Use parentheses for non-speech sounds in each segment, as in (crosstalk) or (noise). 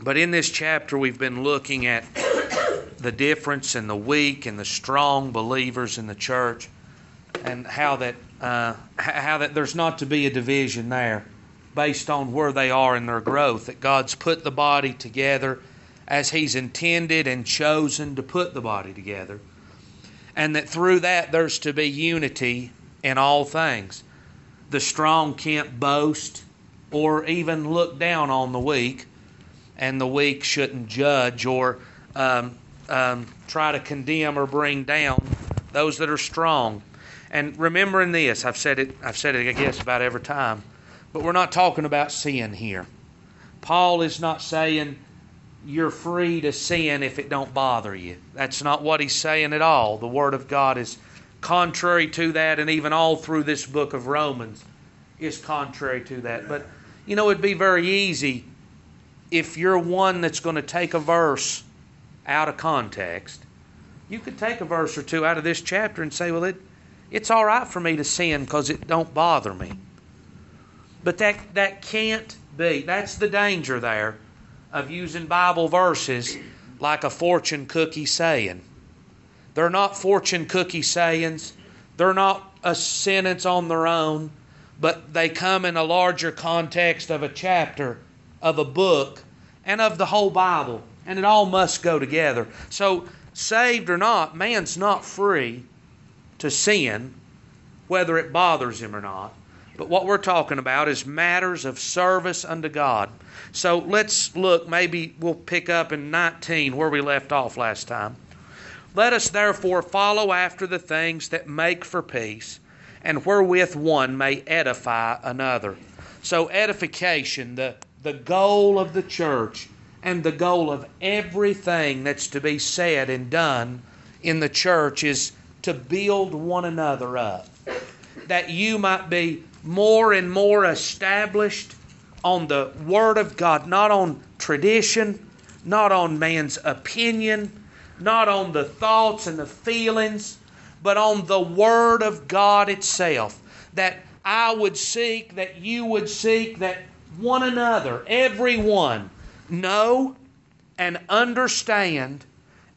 But in this chapter, we've been looking at the difference in the weak and the strong believers in the church, and how that uh, how that there's not to be a division there based on where they are in their growth. That God's put the body together as He's intended and chosen to put the body together, and that through that there's to be unity in all things. The strong can't boast or even look down on the weak, and the weak shouldn't judge or um, um, try to condemn or bring down those that are strong. And remembering this, I've said it. I've said it, I guess, about every time. But we're not talking about sin here. Paul is not saying you're free to sin if it don't bother you. That's not what he's saying at all. The Word of God is contrary to that, and even all through this book of Romans is contrary to that. But you know, it'd be very easy if you're one that's going to take a verse out of context. You could take a verse or two out of this chapter and say, well, it, it's all right for me to sin because it don't bother me. But that, that can't be. That's the danger there of using Bible verses like a fortune cookie saying. They're not fortune cookie sayings. They're not a sentence on their own, but they come in a larger context of a chapter, of a book, and of the whole Bible. And it all must go together. So, saved or not, man's not free to sin, whether it bothers him or not. But what we're talking about is matters of service unto God. So let's look, maybe we'll pick up in 19 where we left off last time. Let us therefore follow after the things that make for peace, and wherewith one may edify another. So, edification, the, the goal of the church, and the goal of everything that's to be said and done in the church is to build one another up. That you might be more and more established on the Word of God, not on tradition, not on man's opinion, not on the thoughts and the feelings, but on the Word of God itself. That I would seek, that you would seek, that one another, everyone, know and understand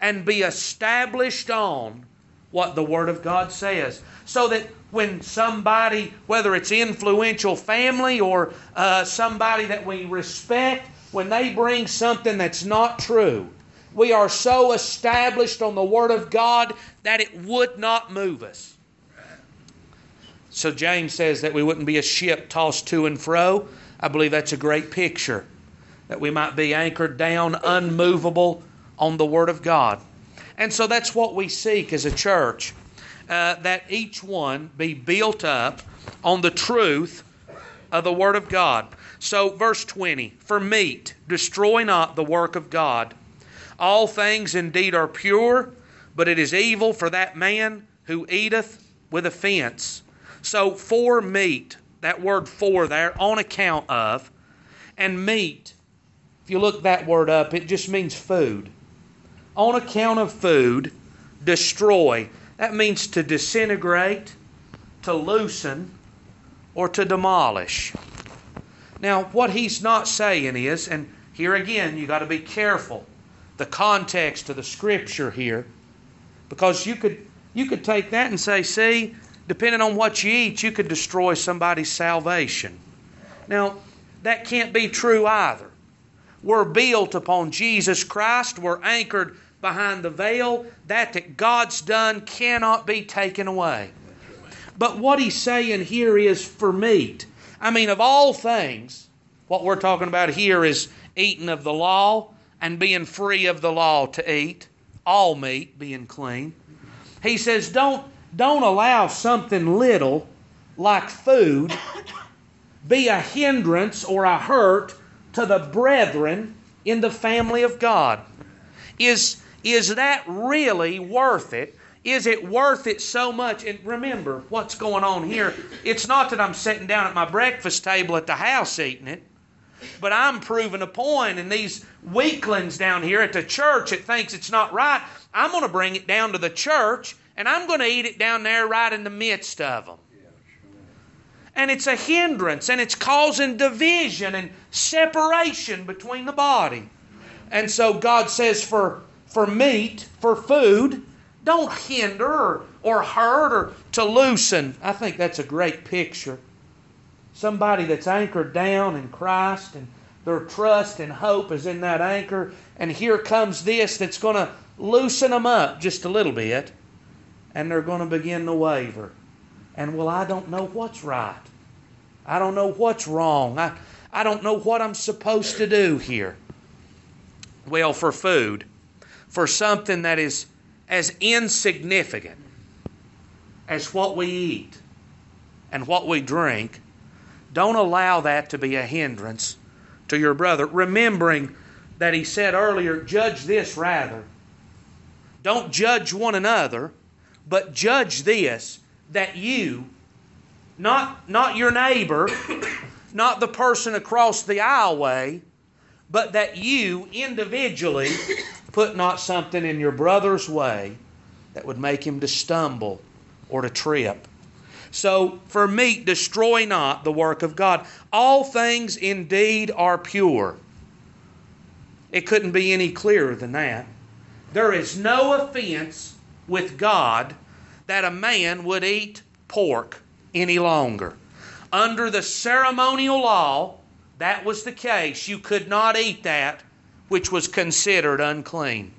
and be established on what the Word of God says. So that when somebody, whether it's influential family or uh, somebody that we respect, when they bring something that's not true, we are so established on the Word of God that it would not move us. So James says that we wouldn't be a ship tossed to and fro. I believe that's a great picture. That we might be anchored down, unmovable on the Word of God. And so that's what we seek as a church uh, that each one be built up on the truth of the Word of God. So, verse 20 For meat, destroy not the work of God. All things indeed are pure, but it is evil for that man who eateth with offense. So, for meat, that word for there, on account of, and meat, if you look that word up, it just means food on account of food, destroy. That means to disintegrate, to loosen, or to demolish. Now, what he's not saying is, and here again, you got to be careful the context of the scripture here, because you could you could take that and say, see, depending on what you eat, you could destroy somebody's salvation. Now, that can't be true either. We're built upon Jesus Christ. We're anchored behind the veil. That that God's done cannot be taken away. But what he's saying here is for meat. I mean, of all things, what we're talking about here is eating of the law and being free of the law to eat, all meat being clean. He says, don't, don't allow something little like food be a hindrance or a hurt to the brethren in the family of God. Is, is that really worth it? Is it worth it so much? And remember what's going on here. It's not that I'm sitting down at my breakfast table at the house eating it, but I'm proving a point, and these weaklings down here at the church that thinks it's not right, I'm going to bring it down to the church, and I'm going to eat it down there right in the midst of them. And it's a hindrance, and it's causing division and separation between the body. And so God says for, for meat, for food, don't hinder or, or hurt or to loosen. I think that's a great picture. Somebody that's anchored down in Christ and their trust and hope is in that anchor. And here comes this that's going to loosen them up just a little bit. And they're going to begin to waver. And well, I don't know what's right. I don't know what's wrong. I, I don't know what I'm supposed to do here. Well, for food, for something that is as insignificant as what we eat and what we drink, don't allow that to be a hindrance to your brother. Remembering that he said earlier, judge this rather. Don't judge one another, but judge this that you, not, not your neighbor, (coughs) not the person across the aisleway, but that you individually (coughs) put not something in your brother's way that would make him to stumble or to trip. So, for meat, destroy not the work of God. All things indeed are pure. It couldn't be any clearer than that. There is no offense with God that a man would eat pork any longer. Under the ceremonial law, that was the case. You could not eat that which was considered unclean.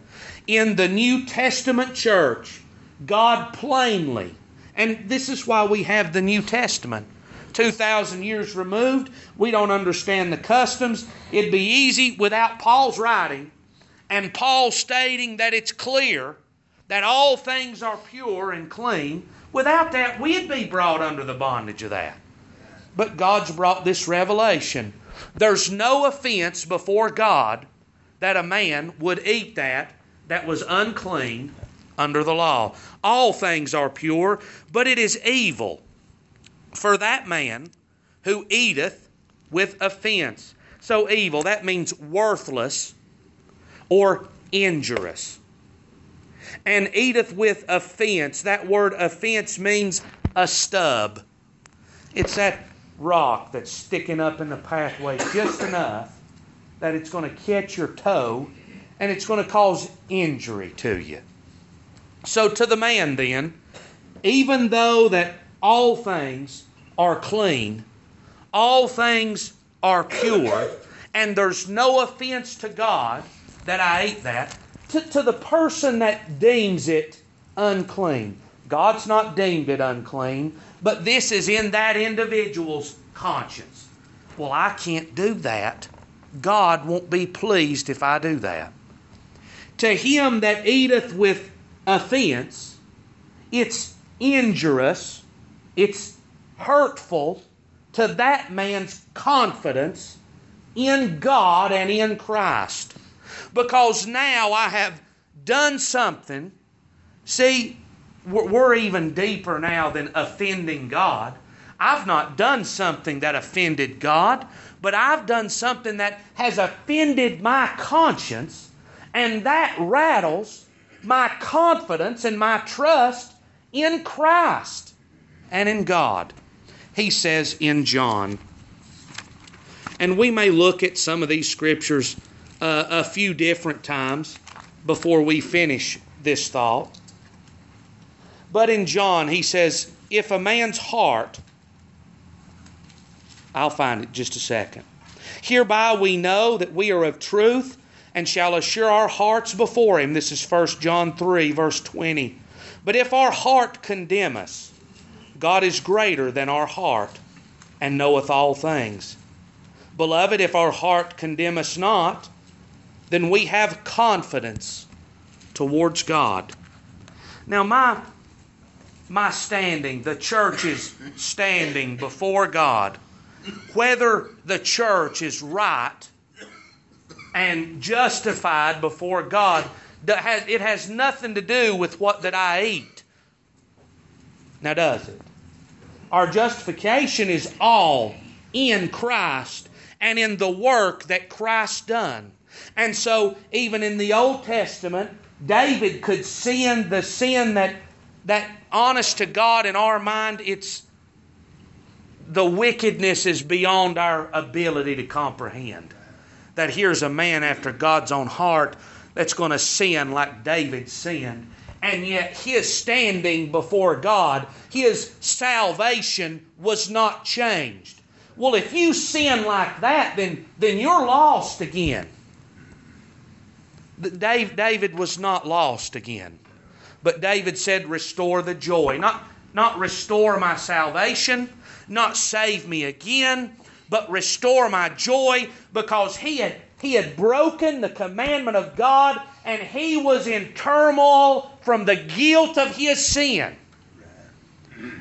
In the New Testament church, God plainly, and this is why we have the New Testament. 2,000 years removed, we don't understand the customs. It'd be easy without Paul's writing and Paul stating that it's clear that all things are pure and clean. Without that, we'd be brought under the bondage of that. But God's brought this revelation. There's no offense before God that a man would eat that that was unclean under the law. All things are pure, but it is evil for that man who eateth with offense. So, evil, that means worthless or injurious. And eateth with offense. That word offense means a stub. It's that rock that's sticking up in the pathway just enough that it's going to catch your toe and it's going to cause injury to you. So to the man then, even though that all things are clean, all things are pure, and there's no offense to God that I ate that, to, to the person that deems it unclean. God's not deemed it unclean, but this is in that individual's conscience. Well, I can't do that. God won't be pleased if I do that. To him that eateth with offense, it's injurious, it's hurtful to that man's confidence in God and in Christ. Because now I have done something. See, we're even deeper now than offending God. I've not done something that offended God, but I've done something that has offended my conscience, and that rattles my confidence and my trust in Christ and in God. He says in John. And we may look at some of these scriptures uh, a few different times before we finish this thought. But in John, he says, If a man's heart I'll find it just a second. Hereby we know that we are of truth and shall assure our hearts before him. This is 1 John 3, verse 20. But if our heart condemn us, God is greater than our heart and knoweth all things. Beloved, if our heart condemn us not, then we have confidence towards God. Now, my, my standing, the church's standing before God, whether the church is right and justified before God, it has nothing to do with what that I eat. Now, does it? Our justification is all in Christ and in the work that Christ done. And so, even in the Old Testament, David could sin the sin that that honest to God in our mind, it's the wickedness is beyond our ability to comprehend. That here's a man after God's own heart that's going to sin like David sinned. And yet his standing before God, his salvation was not changed. Well, if you sin like that, then, then you're lost again. Dave, David was not lost again. But David said, Restore the joy. Not, not restore my salvation, not save me again, but restore my joy because he had, he had broken the commandment of God and he was in turmoil from the guilt of his sin.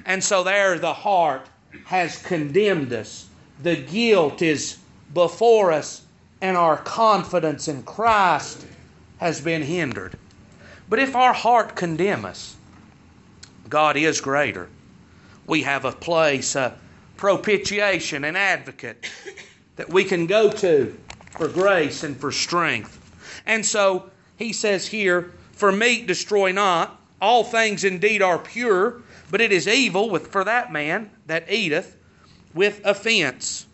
And so there the heart has condemned us. The guilt is before us, and our confidence in Christ has been hindered. But if our heart condemn us, God is greater. We have a place, a propitiation, an advocate that we can go to for grace and for strength. And so he says here, For meat destroy not, all things indeed are pure, but it is evil with for that man that eateth with offense.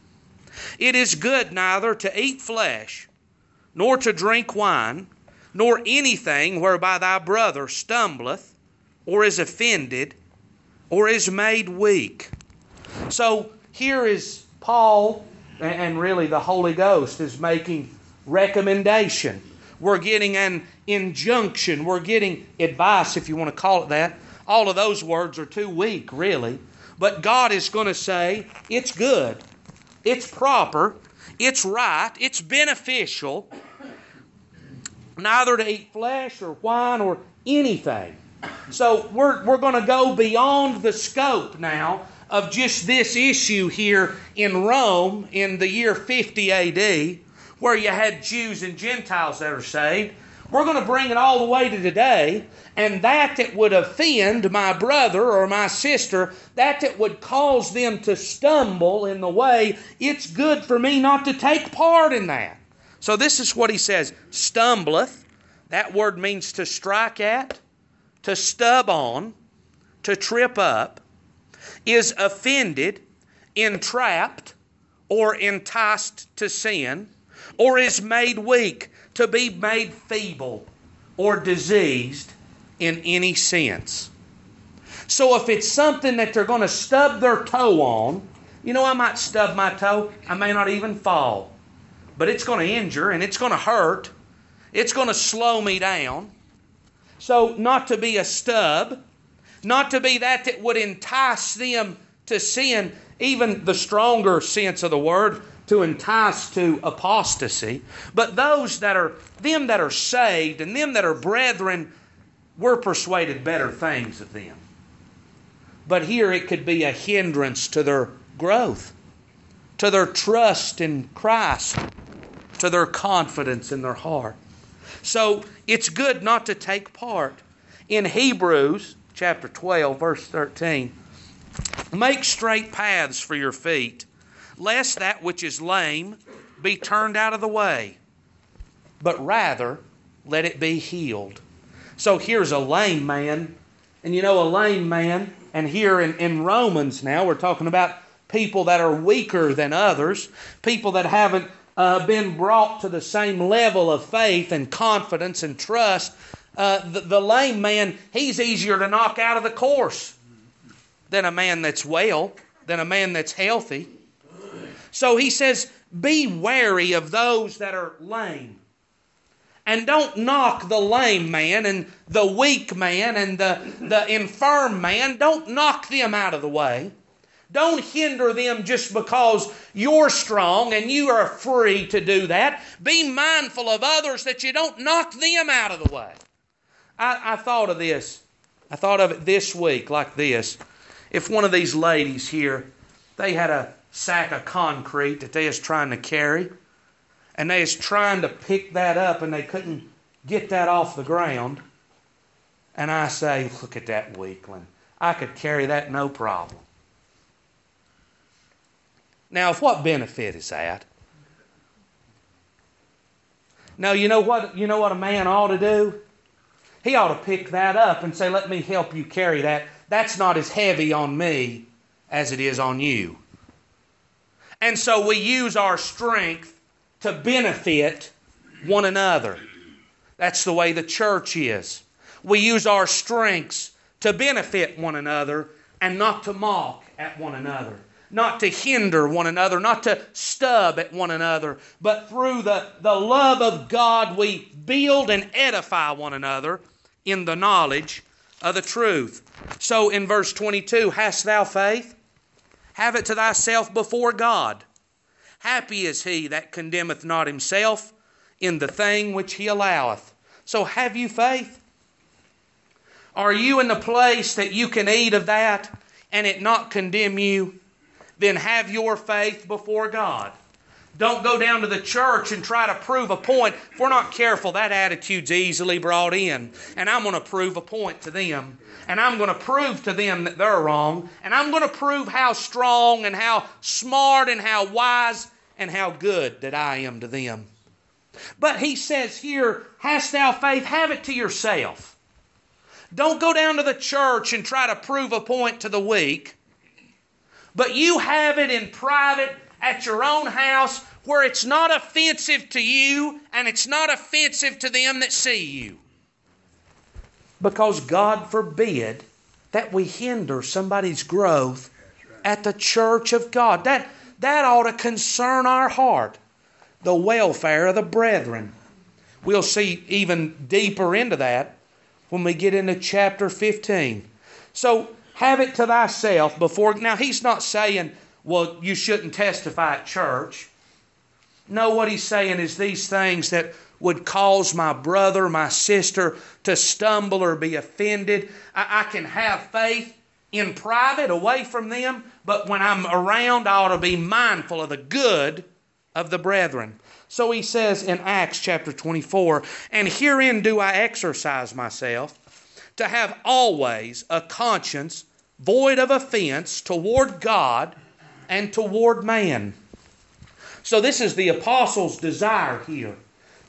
It is good neither to eat flesh, nor to drink wine, nor anything whereby thy brother stumbleth, or is offended, or is made weak. So here is Paul, and really the Holy Ghost is making recommendation. We're getting an injunction. We're getting advice, if you want to call it that. All of those words are too weak, really. But God is going to say it's good, it's proper, it's right, it's beneficial neither to eat flesh or wine or anything. So we're, we're going to go beyond the scope now of just this issue here in Rome in the year 50 AD, where you had Jews and Gentiles that are saved. We're going to bring it all the way to today, and that that would offend my brother or my sister, that that would cause them to stumble in the way, it's good for me not to take part in that. So this is what he says stumbleth. That word means to strike at, to stub on, to trip up, is offended, entrapped, or enticed to sin, or is made weak, to be made feeble or diseased in any sense. So if it's something that they're going to stub their toe on, you know, I might stub my toe, I may not even fall but it's going to injure and it's going to hurt. It's going to slow me down. So, not to be a stub, not to be that that would entice them to sin, even the stronger sense of the word, to entice to apostasy. But those that are, them that are saved and them that are brethren, we're persuaded better things of them. But here it could be a hindrance to their growth, to their trust in Christ to their confidence in their heart. So it's good not to take part. In Hebrews chapter 12, verse 13, make straight paths for your feet, lest that which is lame be turned out of the way, but rather let it be healed. So here's a lame man, and you know, a lame man, and here in, in Romans now, we're talking about people that are weaker than others, people that haven't uh, been brought to the same level of faith and confidence and trust, uh, the, the lame man, he's easier to knock out of the course than a man that's well, than a man that's healthy. So he says, Be wary of those that are lame. And don't knock the lame man and the weak man and the, the infirm man. Don't knock them out of the way. Don't hinder them just because you're strong and you are free to do that. Be mindful of others that you don't knock them out of the way. I, I thought of this. I thought of it this week like this. If one of these ladies here, they had a sack of concrete that they was trying to carry, and they was trying to pick that up and they couldn't get that off the ground. And I say, look at that weakling. I could carry that no problem. Now, of what benefit is that? No, you know what you know what a man ought to do? He ought to pick that up and say, Let me help you carry that. That's not as heavy on me as it is on you. And so we use our strength to benefit one another. That's the way the church is. We use our strengths to benefit one another and not to mock at one another, not to hinder one another, not to stub at one another, but through the, the love of God, we build and edify one another in the knowledge of the truth. So in verse 22, hast thou faith? Have it to thyself before God. Happy is he that condemneth not himself in the thing which he alloweth. So have you faith? Are you in the place that you can eat of that and it not condemn you? Then have your faith before God. Don't go down to the church and try to prove a point. If we're not careful, that attitude's easily brought in. And I'm going to prove a point to them. And I'm going to prove to them that they're wrong. And I'm going to prove how strong and how smart and how wise and how good that I am to them. But he says here, Hast thou faith? Have it to yourself. Don't go down to the church and try to prove a point to the weak. But you have it in private at your own house where it's not offensive to you and it's not offensive to them that see you. Because God forbid that we hinder somebody's growth at the church of God. That, that ought to concern our heart, the welfare of the brethren. We'll see even deeper into that when we get into chapter 15. So have it to thyself before. Now, he's not saying well, you shouldn't testify at church. No, what he's saying is these things that would cause my brother, my sister to stumble or be offended. I, I, can have faith in private away from them, but when I'm around, I ought to be mindful of the good of the brethren. So he says in Acts chapter 24, and herein do I exercise myself to have always a conscience void of offense toward God and toward man. So, this is the apostle's desire here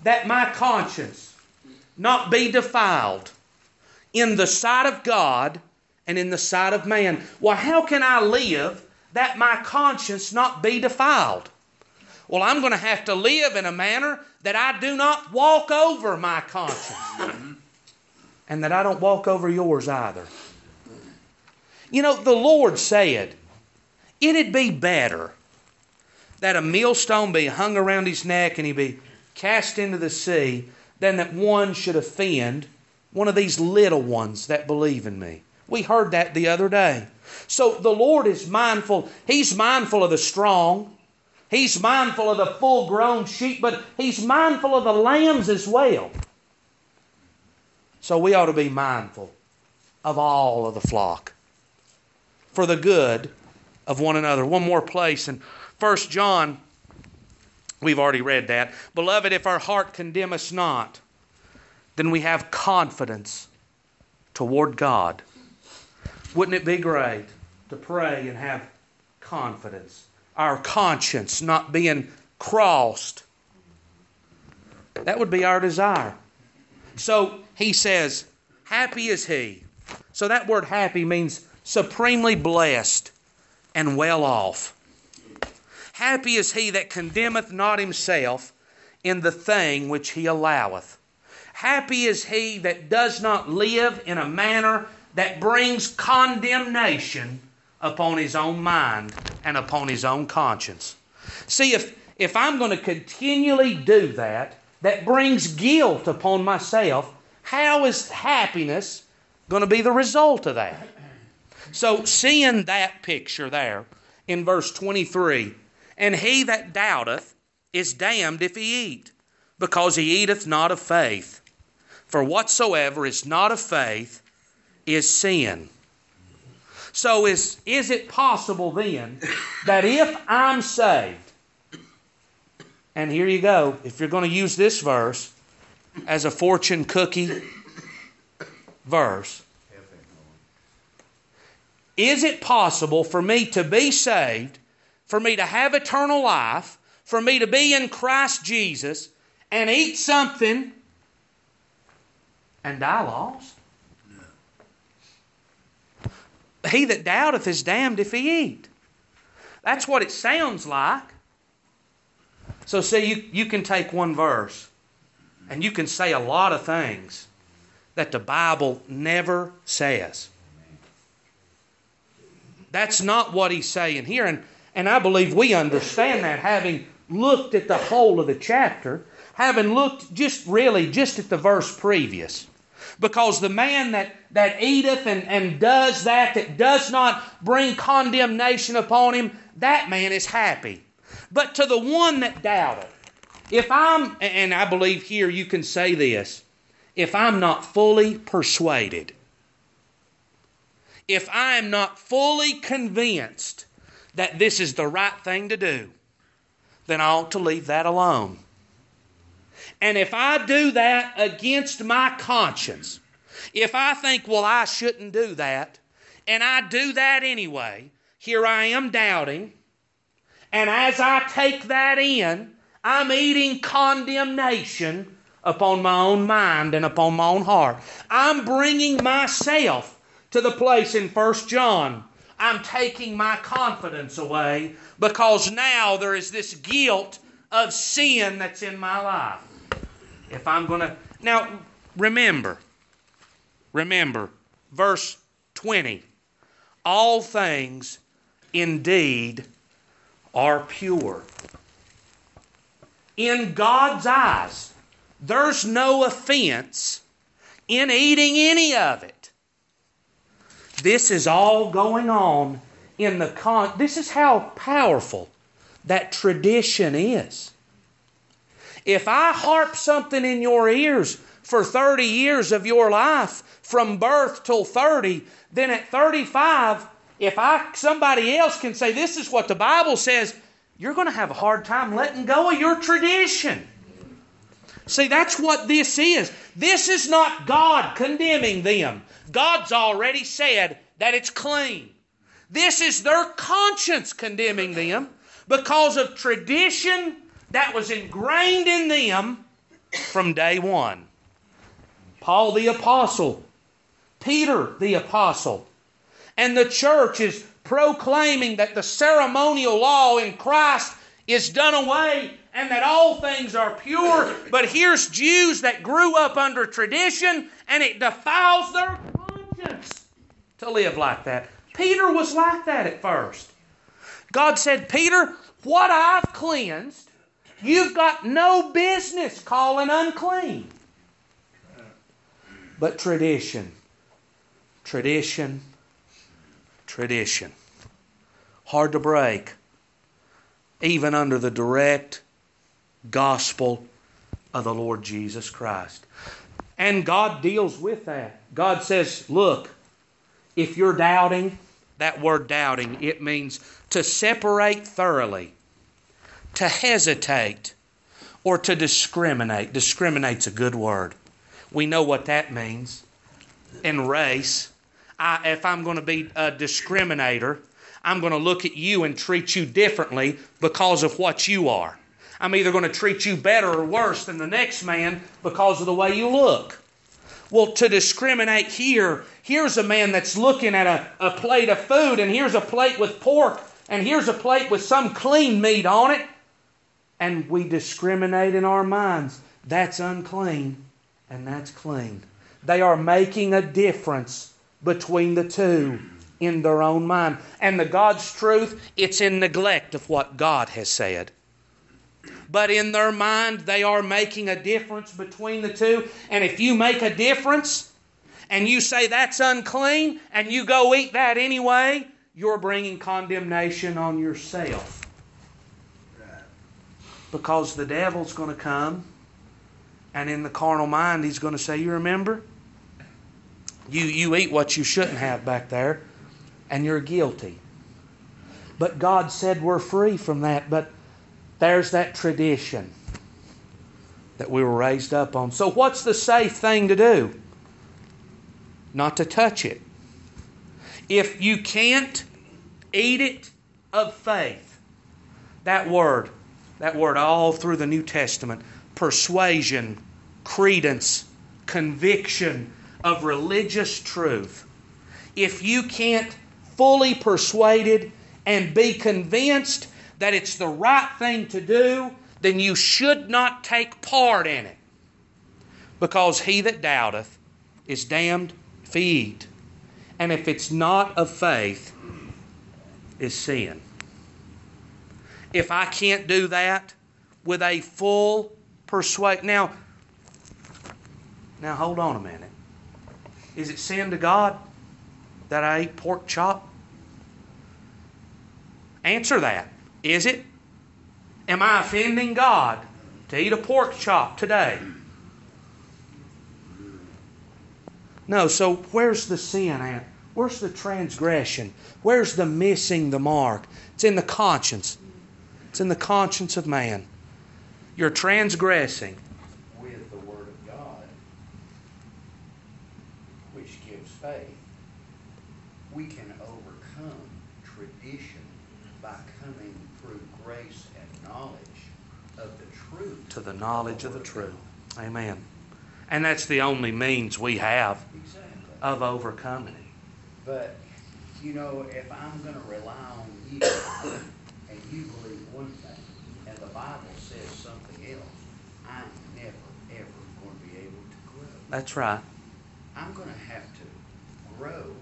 that my conscience not be defiled in the sight of God and in the sight of man. Well, how can I live that my conscience not be defiled? Well, I'm going to have to live in a manner that I do not walk over my conscience and that I don't walk over yours either. You know, the Lord said, It'd be better that a millstone be hung around his neck and he be cast into the sea than that one should offend one of these little ones that believe in me. We heard that the other day. So the Lord is mindful. He's mindful of the strong. He's mindful of the full grown sheep, but He's mindful of the lambs as well. So we ought to be mindful of all of the flock for the good of one another. One more place in 1 John, we've already read that. Beloved, if our heart condemn us not, then we have confidence toward God. Wouldn't it be great to pray and have confidence? Our conscience not being crossed. That would be our desire. So he says, Happy is he. So that word happy means supremely blessed and well off. Happy is he that condemneth not himself in the thing which he alloweth. Happy is he that does not live in a manner that brings condemnation upon his own mind and upon his own conscience. See, if, if I'm going to continually do that, that brings guilt upon myself, how is happiness going to be the result of that? So, seeing that picture there in verse 23, and he that doubteth is damned if he eat, because he eateth not of faith. For whatsoever is not of faith is sin. So, is, is it possible then that if I'm saved, and here you go, if you're going to use this verse as a fortune cookie verse, is it possible for me to be saved, for me to have eternal life, for me to be in Christ Jesus and eat something and die lost? No. He that doubteth is damned if he eat. That's what it sounds like. So, see, you, you can take one verse and you can say a lot of things that the Bible never says. That's not what he's saying here. And, and I believe we understand that having looked at the whole of the chapter, having looked just really just at the verse previous. Because the man that, that eateth and, and does that, that does not bring condemnation upon him, that man is happy. But to the one that doubteth, if I'm, and I believe here you can say this, if I'm not fully persuaded, if I am not fully convinced that this is the right thing to do, then I ought to leave that alone. And if I do that against my conscience, if I think, well, I shouldn't do that, and I do that anyway, here I am doubting, and as I take that in, I'm eating condemnation upon my own mind and upon my own heart. I'm bringing myself to the place in First John. I'm taking my confidence away because now there is this guilt of sin that's in my life. If I'm going to. Now, remember, remember, verse 20. All things indeed are pure. In God's eyes, there's no offense in eating any of it. This is all going on in the con. This is how powerful that tradition is. If I harp something in your ears for 30 years of your life, from birth till 30, then at 35, if I somebody else can say this is what the Bible says, you're going to have a hard time letting go of your tradition. See, that's what this is. This is not God condemning them. God's already said that it's clean. This is their conscience condemning them because of tradition that was ingrained in them from day one. Paul the Apostle, Peter the Apostle, and the church is proclaiming that the ceremonial law in Christ is done away and that all things are pure. But here's Jews that grew up under tradition and it defiles their conscience to live like that. Peter was like that at first. God said, Peter, what I've cleansed, You've got no business calling unclean. But tradition, tradition, tradition. Hard to break, even under the direct gospel of the Lord Jesus Christ. And God deals with that. God says, look, if you're doubting, that word doubting, it means to separate thoroughly to hesitate or to discriminate. Discriminate's a good word. We know what that means. In race, I, if I'm going to be a discriminator, I'm going to look at you and treat you differently because of what you are. I'm either going to treat you better or worse than the next man because of the way you look. Well, to discriminate here, here's a man that's looking at a, a plate of food, and here's a plate with pork, and here's a plate with some clean meat on it, and we discriminate in our minds. That's unclean and that's clean. They are making a difference between the two in their own mind. And the God's truth, it's in neglect of what God has said. But in their mind, they are making a difference between the two. And if you make a difference and you say that's unclean and you go eat that anyway, you're bringing condemnation on yourself because the devil's going to come and in the carnal mind he's going to say you remember you you eat what you shouldn't have back there and you're guilty. But god said we're free from that but there's that tradition that we were raised up on. So what's the safe thing to do? Not to touch it. If you can't eat it of faith that word that word all through the New Testament persuasion, credence, conviction of religious truth. If you can't fully persuaded and be convinced that it's the right thing to do, then you should not take part in it. Because he that doubteth is damned if he eat. And if it's not of faith, is sin. If I can't do that with a full persuasion. Now, now hold on a minute. Is it sin to God that I ate pork chop? Answer that. Is it? Am I offending God to eat a pork chop today? No, so where's the sin at? Where's the transgression? Where's the missing the mark? It's in the conscience. It's in the conscience of man. You're transgressing. With the Word of God, which gives faith, we can overcome tradition by coming through grace and knowledge of the truth. To the knowledge of the truth. Amen. And that's the only means we have Exactly. of overcoming it. But, you know, if I'm gonna rely on you, and you believe one thing, and the Bible says something else, I'm never, ever gonna be able to grow. That's right. I'm gonna have to grow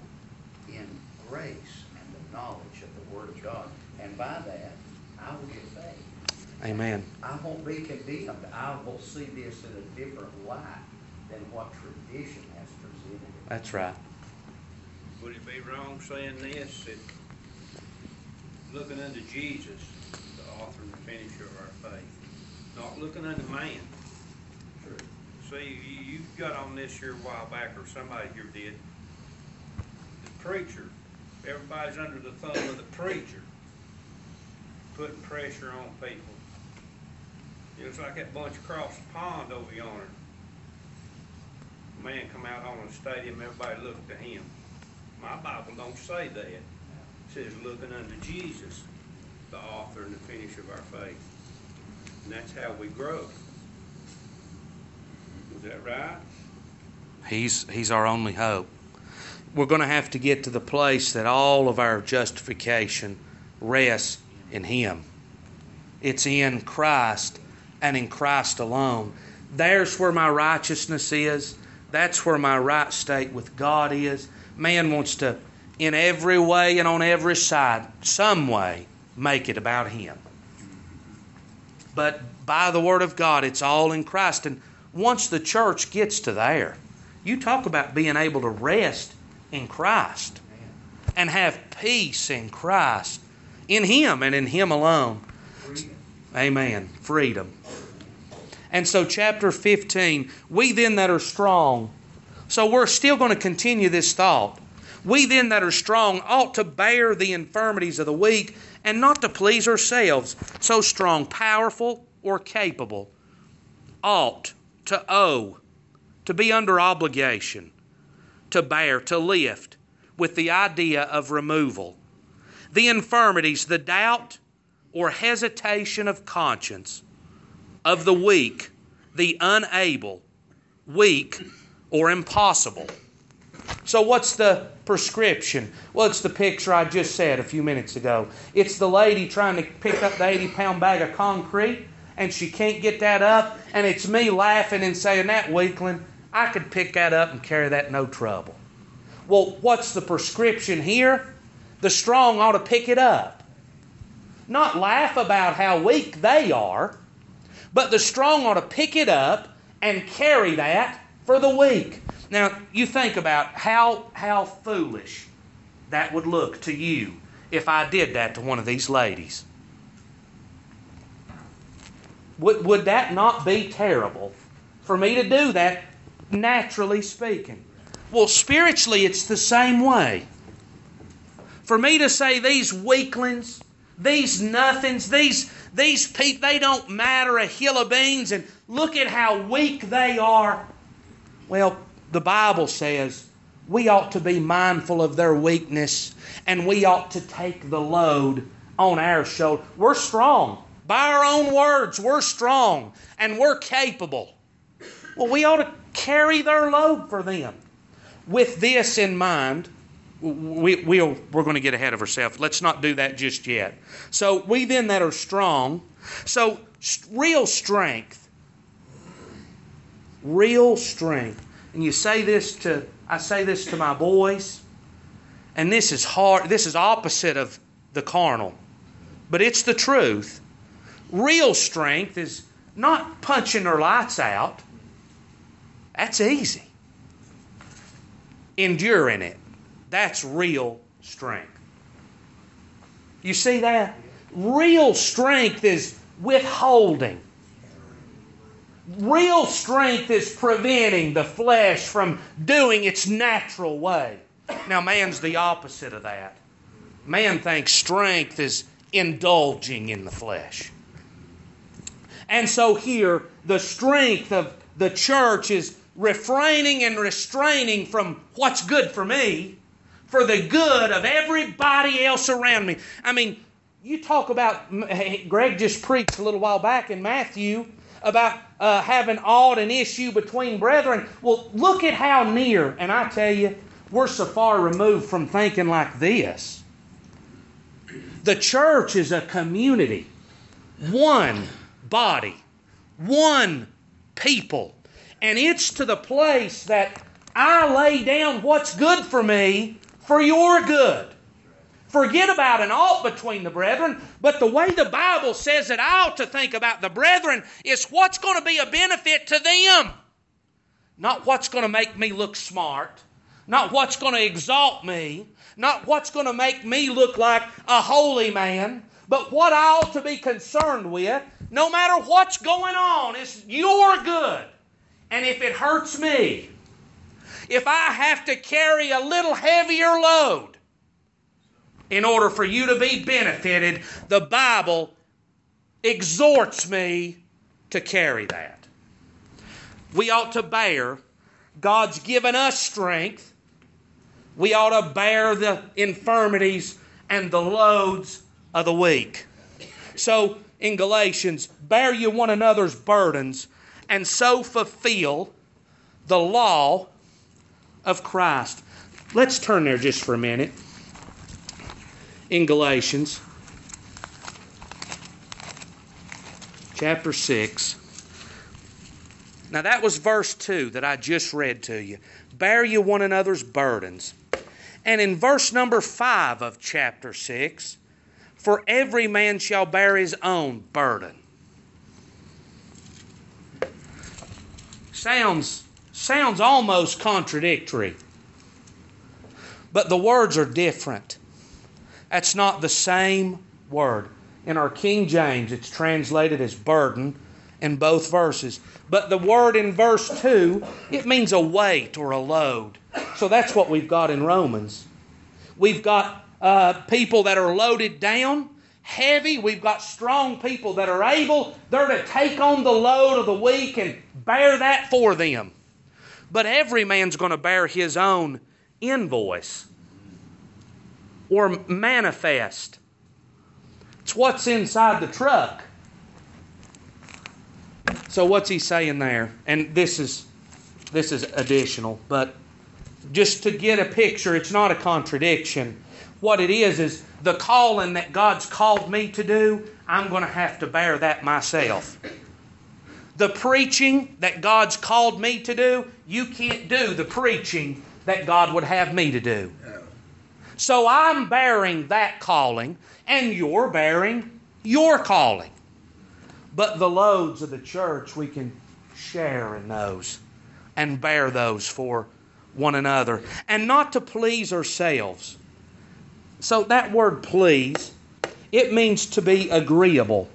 grace and the knowledge of the Word of God. And by that, I will get faith. Amen. I won't be condemned. I will see this in a different light than what tradition has presented. it. That's right. Would it be wrong saying this, that looking unto Jesus, the author and the finisher of our faith, not looking unto man? True. See, you, you got on this here a while back, or somebody here did. The preacher, everybody's under the thumb of the preacher, putting pressure on people. It's like that bunch across the pond over yonder. Man come out on the stadium, everybody looked to him. My Bible don't say that. It says looking unto Jesus, the author and the finisher of our faith. And that's how we grow. Is that right? He's, he's our only hope. We're going to have to get to the place that all of our justification rests in Him. It's in Christ and in Christ alone. There's where my righteousness is. That's where my right state with God is. Man wants to, in every way and on every side, some way, make it about Him. But by the Word of God, it's all in Christ. And once the church gets to there, you talk about being able to rest in Christ and have peace in Christ, in Him and in Him alone. freedom. Amen. Freedom. And so, chapter 15, we then that are strong. So, we're still going to continue this thought. We then that are strong ought to bear the infirmities of the weak and not to please ourselves. So strong, powerful, or capable, ought to owe, to be under obligation, to bear, to lift, with the idea of removal. The infirmities, the doubt or hesitation of conscience, of the weak, the unable, weak, or impossible. So, what's the prescription? Well, it's the picture I just said a few minutes ago. It's the lady trying to pick up the 80 pound bag of concrete, and she can't get that up, and it's me laughing and saying, That weakling, I could pick that up and carry that no trouble. Well, what's the prescription here? The strong ought to pick it up. Not laugh about how weak they are, but the strong ought to pick it up and carry that for the weak. Now, you think about how, how foolish that would look to you if I did that to one of these ladies. Would, would that not be terrible for me to do that, naturally speaking? Well, spiritually, it's the same way. For me to say these weaklings, these nothings, these, these people, they don't matter a hill of beans, and look at how weak they are. Well, the Bible says we ought to be mindful of their weakness and we ought to take the load on our shoulder. We're strong. By our own words, we're strong and we're capable. Well, we ought to carry their load for them. With this in mind, we, we'll, we're going to get ahead of ourselves. Let's not do that just yet. So, we then that are strong. So, real strength. Real strength. And you say this to, I say this to my boys, and this is hard, this is opposite of the carnal, but it's the truth. Real strength is not punching their lights out. That's easy. Enduring it. That's real strength. You see that? Real strength is withholding. Real strength is preventing the flesh from doing its natural way. Now, man's the opposite of that. Man thinks strength is indulging in the flesh. And so here, the strength of the church is refraining and restraining from what's good for me for the good of everybody else around me. I mean, you talk about, Greg just preached a little while back in Matthew about uh, having aught an issue between brethren. Well, look at how near, and I tell you, we're so far removed from thinking like this. The church is a community, one body, one people. And it's to the place that I lay down what's good for me for your good. Forget about an ought between the brethren, but the way the Bible says that I ought to think about the brethren is what's going to be a benefit to them. Not what's going to make me look smart, not what's going to exalt me, not what's going to make me look like a holy man, but what I ought to be concerned with, no matter what's going on, is your good. And if it hurts me, if I have to carry a little heavier load in order for you to be benefited, the Bible exhorts me to carry that. We ought to bear. God's given us strength. We ought to bear the infirmities and the loads of the weak. So, in Galatians, bear you one another's burdens and so fulfill the law of Christ. Let's turn there just for a minute. In Galatians chapter 6. Now, that was verse 2 that I just read to you. Bear you one another's burdens. And in verse number 5 of chapter 6, for every man shall bear his own burden. Sounds, sounds almost contradictory, but the words are different. That's not the same word. In our King James, it's translated as burden in both verses. But the word in verse 2, it means a weight or a load. So that's what we've got in Romans. We've got uh, people that are loaded down, heavy. We've got strong people that are able. They're to take on the load of the weak and bear that for them. But every man's going to bear his own invoice or manifest. It's what's inside the truck. So what's he saying there? And this is this is additional, but just to get a picture, it's not a contradiction. What it is is the calling that God's called me to do, I'm going to have to bear that myself. The preaching that God's called me to do, you can't do the preaching that God would have me to do. So I'm bearing that calling, and you're bearing your calling. But the loads of the church, we can share in those and bear those for one another, and not to please ourselves. So that word please, it means to be agreeable.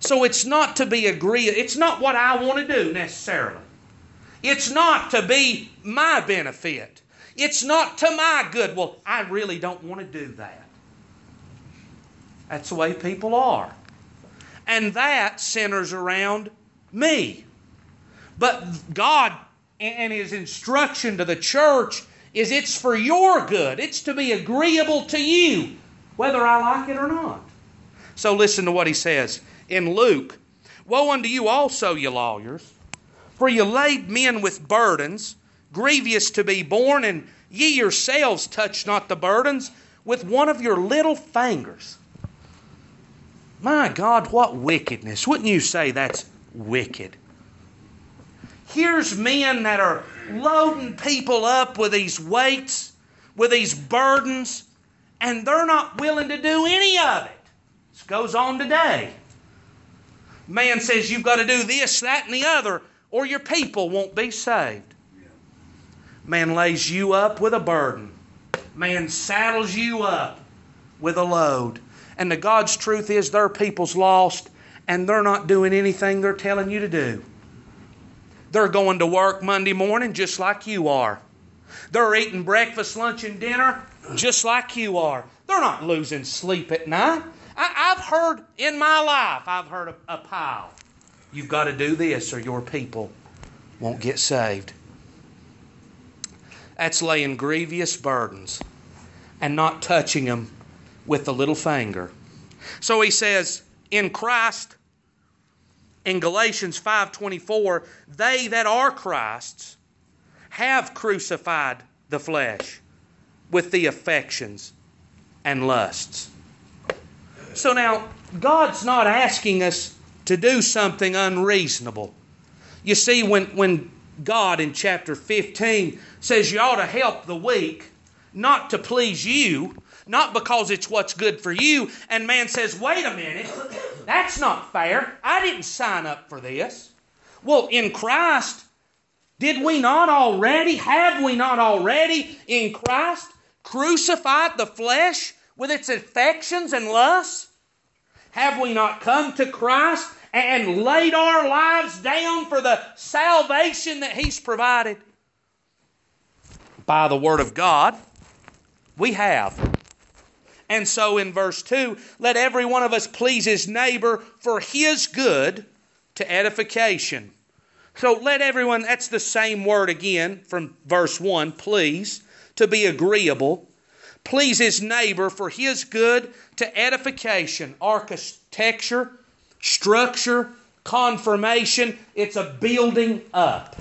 So it's not to be agreeable, it's not what I want to do necessarily. It's not to be my benefit. It's not to my good. Well, I really don't want to do that. That's the way people are. And that centers around me. But God and His instruction to the church is it's for your good. It's to be agreeable to you, whether I like it or not. So listen to what He says in Luke Woe unto you also, ye lawyers, for you laid men with burdens grievous to be borne, and ye yourselves touch not the burdens with one of your little fingers. My God, what wickedness. Wouldn't you say that's wicked? Here's men that are loading people up with these weights, with these burdens, and they're not willing to do any of it. This goes on today. Man says you've got to do this, that, and the other, or your people won't be saved. Man lays you up with a burden. Man saddles you up with a load. And the God's truth is their people's lost and they're not doing anything they're telling you to do. They're going to work Monday morning just like you are. They're eating breakfast, lunch, and dinner just like you are. They're not losing sleep at night. I, have heard in my life, I've heard a, a pile. You've got to do this or your people won't get saved. That's laying grievous burdens and not touching them with the little finger. So he says, in Christ, in Galatians 5:24, they that are Christ's have crucified the flesh with the affections and lusts. So now, God's not asking us to do something unreasonable. You see, when, when God in chapter 15 says you ought to help the weak, not to please you, not because it's what's good for you. And man says, wait a minute, that's not fair. I didn't sign up for this. Well, in Christ, did we not already, have we not already in Christ crucified the flesh with its affections and lusts? Have we not come to Christ and laid our lives down for the salvation that He's provided? By the Word of God, we have. And so in verse 2, let every one of us please his neighbor for his good to edification. So let everyone, that's the same word again from verse 1, please, to be agreeable. Please his neighbor for his good to edification. Architecture, structure, confirmation, it's a building up.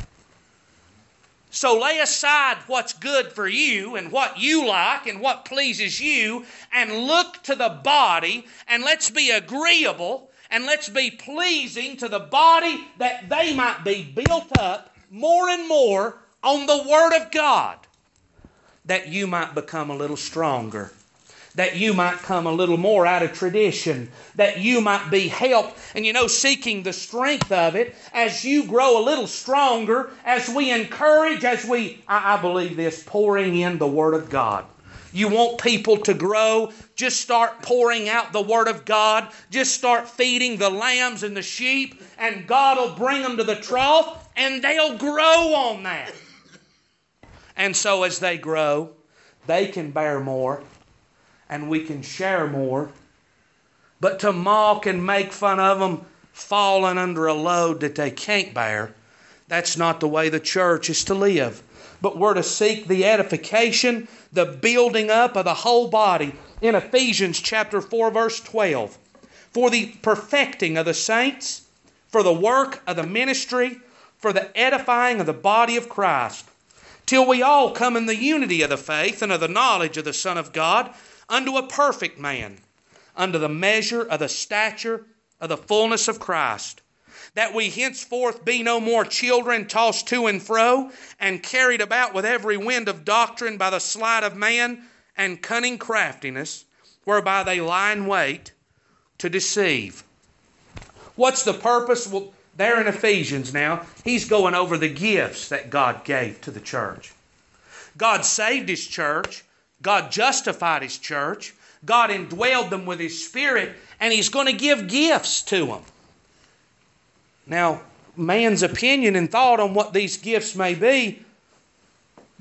So lay aside what's good for you and what you like and what pleases you and look to the body and let's be agreeable and let's be pleasing to the body that they might be built up more and more on the Word of God that you might become a little stronger that you might come a little more out of tradition, that you might be helped, and you know, seeking the strength of it as you grow a little stronger, as we encourage, as we, I, I believe this, pouring in the Word of God. You want people to grow, just start pouring out the Word of God. Just start feeding the lambs and the sheep, and God will bring them to the trough, and they'll grow on that. And so as they grow, they can bear more and we can share more. But to mock and make fun of them falling under a load that they can't bear, that's not the way the church is to live. But we're to seek the edification, the building up of the whole body in Ephesians chapter 4 verse 12. For the perfecting of the saints, for the work of the ministry, for the edifying of the body of Christ, till we all come in the unity of the faith and of the knowledge of the Son of God unto a perfect man, unto the measure of the stature of the fullness of Christ, that we henceforth be no more children tossed to and fro, and carried about with every wind of doctrine by the sleight of man and cunning craftiness, whereby they lie in wait to deceive. What's the purpose? Well, there in Ephesians now, he's going over the gifts that God gave to the church. God saved his church. God justified His church. God indwelled them with His Spirit, and He's going to give gifts to them. Now, man's opinion and thought on what these gifts may be,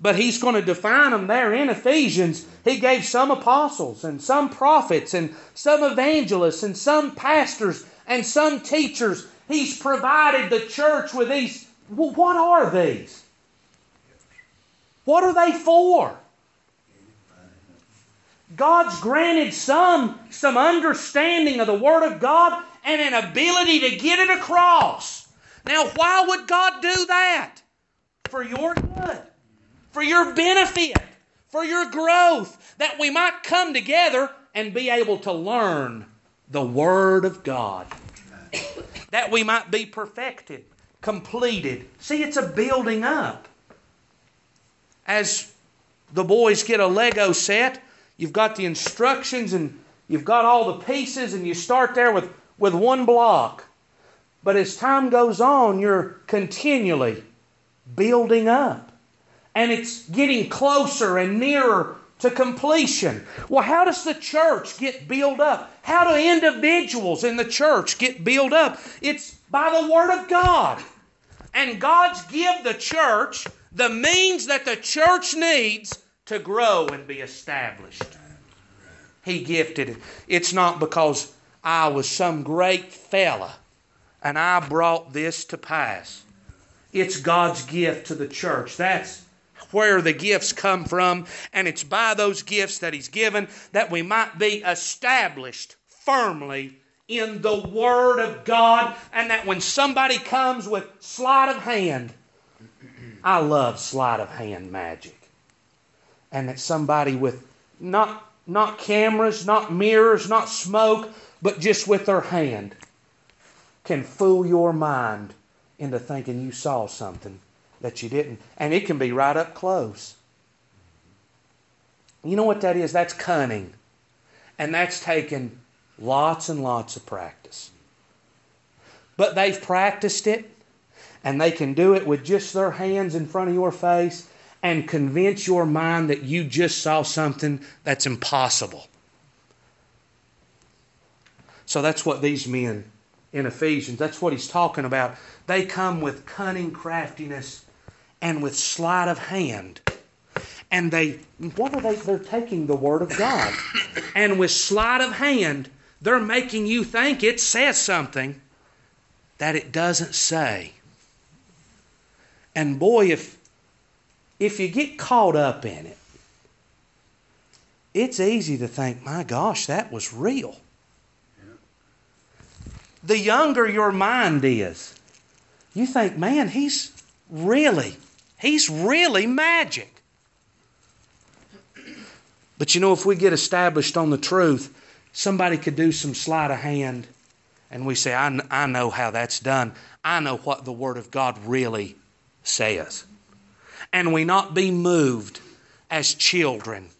but He's going to define them there in Ephesians. He gave some apostles, and some prophets, and some evangelists, and some pastors, and some teachers. He's provided the church with these. What are these? What are they for? God's granted some some understanding of the Word of God and an ability to get it across. Now, why would God do that? For your good, for your benefit, for your growth, that we might come together and be able to learn the Word of God, that we might be perfected, completed. See, it's a building up. As the boys get a Lego set, you've got the instructions and you've got all the pieces, and you start there with, with one block. But as time goes on, you're continually building up. And it's getting closer and nearer to completion. Well, how does the church get built up? How do individuals in the church get built up? It's by the Word of God. And God's give the church the means that the church needs to grow and be established. He gifted it. It's not because I was some great fella and I brought this to pass. It's God's gift to the church. That's where the gifts come from, and it's by those gifts that He's given that we might be established firmly in the Word of God, and that when somebody comes with sleight of hand, I love sleight of hand magic. And that somebody with not, not cameras, not mirrors, not smoke, but just with their hand can fool your mind into thinking you saw something that you didn't. And it can be right up close. You know what that is? That's cunning. And that's taken lots and lots of practice. But they've practiced it, and they can do it with just their hands in front of your face and convince your mind that you just saw something that's impossible. So that's what these men in Ephesians, that's what he's talking about. They come with cunning craftiness and with sleight of hand. And they, what are they? They're taking the Word of God. And with sleight of hand, they're making you think it says something that it doesn't say. And boy, if if you get caught up in it, it's easy to think, my gosh, that was real. The younger your mind is, you think, man, he's really, he's really magic. But you know, if we get established on the truth, somebody could do some sleight of hand, and we say, I, I know how that's done. I know what the Word of God really says. And we not be moved as children,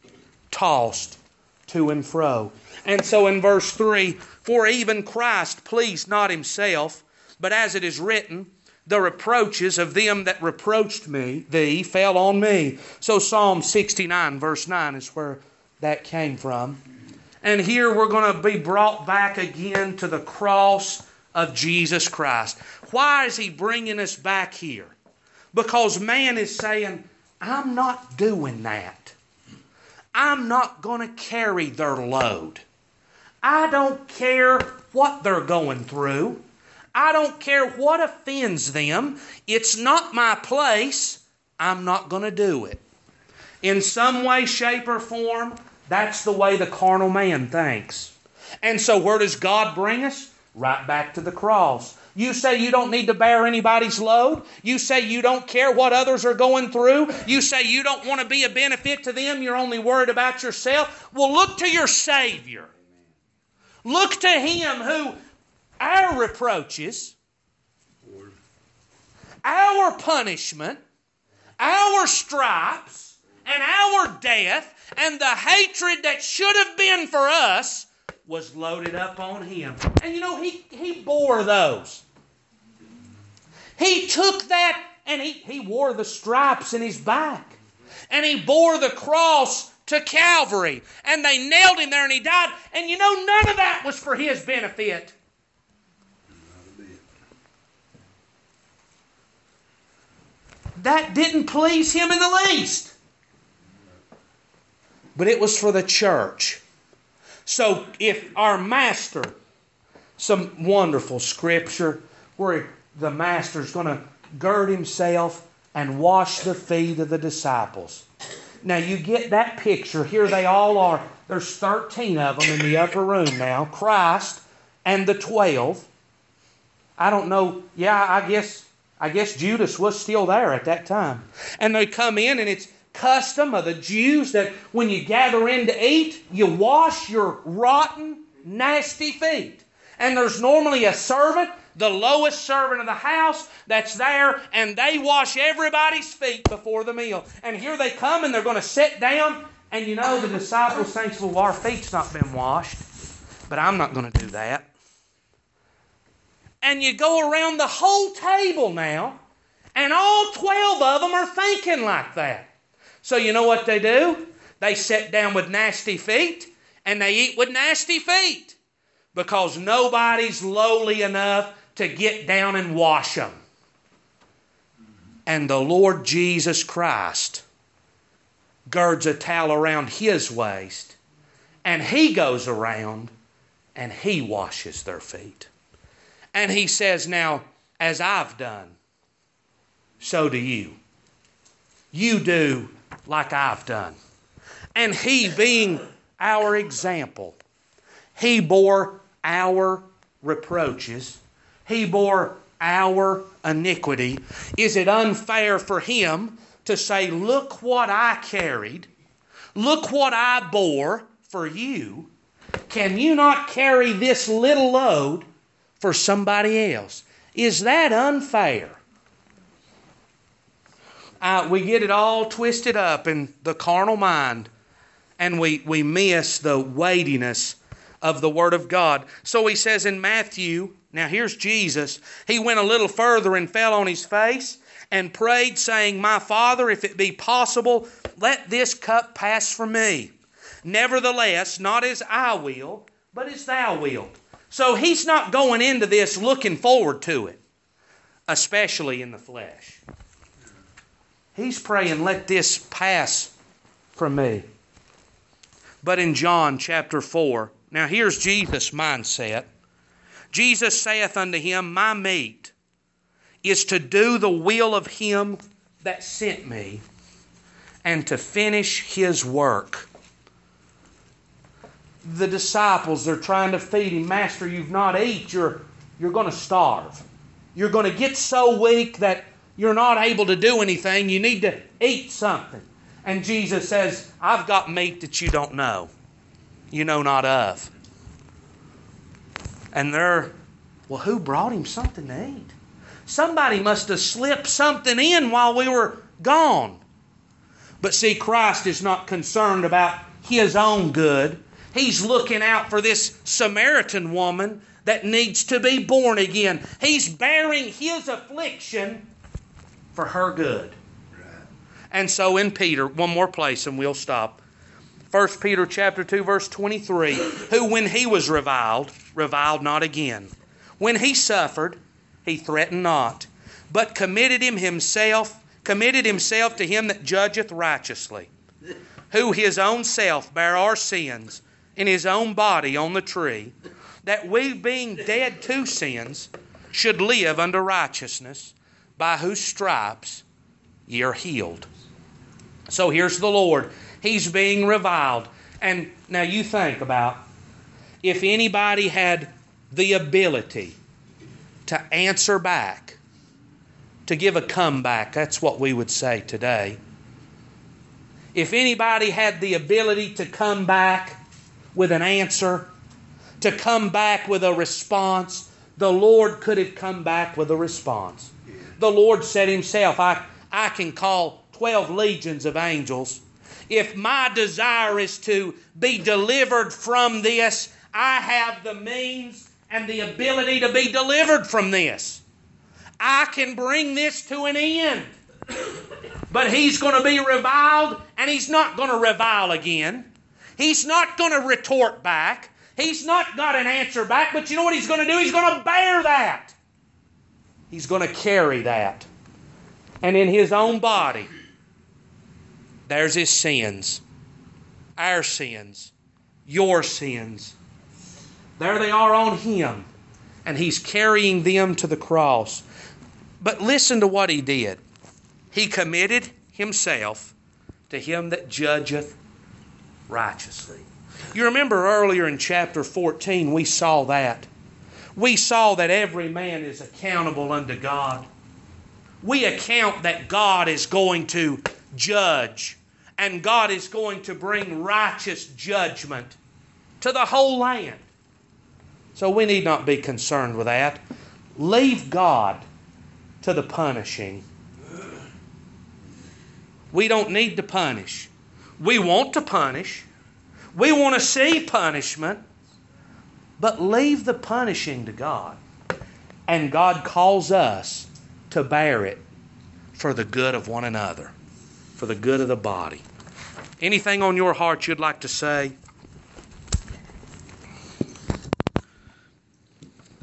tossed to and fro. And so in verse 3 For even Christ pleased not himself, but as it is written, the reproaches of them that reproached me, thee, fell on me. So Psalm 69, verse 9 is where that came from. And here we're going to be brought back again to the cross of Jesus Christ. Why is he bringing us back here? Because man is saying, I'm not doing that. I'm not going to carry their load. I don't care what they're going through. I don't care what offends them. It's not my place. I'm not going to do it. In some way, shape, or form, that's the way the carnal man thinks. And so, where does God bring us? Right back to the cross. You say you don't need to bear anybody's load. You say you don't care what others are going through. You say you don't want to be a benefit to them. You're only worried about yourself. Well, look to your Savior. Look to Him who our reproaches, our punishment, our stripes, and our death, and the hatred that should have been for us was loaded up on him. And you know, he, he bore those. He took that and he, he wore the stripes in his back. And he bore the cross to Calvary. And they nailed him there and he died. And you know, none of that was for his benefit. That didn't please him in the least. But it was for the church. So if our master, some wonderful scripture where the master's going to gird himself and wash the feet of the disciples. Now you get that picture. Here they all are. There's 13 of them in the upper room now. Christ and the 12. I don't know. Yeah, I guess I guess Judas was still there at that time. And they come in and it's custom of the Jews that when you gather in to eat, you wash your rotten nasty feet. And there's normally a servant, the lowest servant of the house, that's there, and they wash everybody's feet before the meal. And here they come and they're going to sit down. And you know, the disciples think, well, our feet's not been washed. But I'm not going to do that. And you go around the whole table now, and all 12 of them are thinking like that. So you know what they do? They sit down with nasty feet and they eat with nasty feet because nobody's lowly enough to get down and wash them. And the Lord Jesus Christ girds a towel around his waist and he goes around and he washes their feet. And he says, Now, as I've done, so do you. You do like I've done. And he, being our example, he bore our reproaches, he bore our iniquity. Is it unfair for him to say, Look what I carried, look what I bore for you? Can you not carry this little load for somebody else? Is that unfair? Uh, we get it all twisted up in the carnal mind and we, we miss the weightiness of the Word of God. So he says in Matthew, now here's Jesus, he went a little further and fell on his face and prayed, saying, My Father, if it be possible, let this cup pass from me. Nevertheless, not as I will, but as thou wilt. So he's not going into this looking forward to it, especially in the flesh. He's praying, let this pass from me. But in John chapter 4, now here's Jesus' mindset. Jesus saith unto him, My meat is to do the will of him that sent me and to finish his work. The disciples, they're trying to feed him. Master, you've not eat, you're, you're going to starve. You're going to get so weak that you're not able to do anything. You need to eat something. And Jesus says, I've got meat that you don't know, you know not of. And they're, well, who brought him something to eat? Somebody must have slipped something in while we were gone. But see, Christ is not concerned about his own good. He's looking out for this Samaritan woman that needs to be born again. He's bearing his affliction for her good. And so in Peter, one more place and we'll stop. 1 Peter chapter 2 verse 23, who when he was reviled, reviled not again. When he suffered, he threatened not, but committed him himself, committed himself to him that judgeth righteously, who his own self bare our sins in his own body on the tree, that we being dead to sins should live unto righteousness, by whose stripes ye are healed. So here's the Lord. He's being reviled. And now you think about if anybody had the ability to answer back, to give a comeback, that's what we would say today. If anybody had the ability to come back with an answer, to come back with a response, the Lord could have come back with a response. The Lord said Himself, I, I can call 12 legions of angels. If my desire is to be delivered from this, I have the means and the ability to be delivered from this. I can bring this to an end. But he's going to be reviled, and he's not going to revile again. He's not going to retort back. He's not got an answer back, but you know what he's going to do? He's going to bear that. He's going to carry that. And in his own body, there's his sins, our sins, your sins. There they are on him, and he's carrying them to the cross. But listen to what he did. He committed himself to him that judgeth righteously. You remember earlier in chapter 14, we saw that. We saw that every man is accountable unto God. We account that God is going to judge, and God is going to bring righteous judgment to the whole land. So we need not be concerned with that. Leave God to the punishing. We don't need to punish. We want to punish. We want to see punishment. But leave the punishing to God. And God calls us to bear it for the good of one another, for the good of the body. Anything on your heart you'd like to say?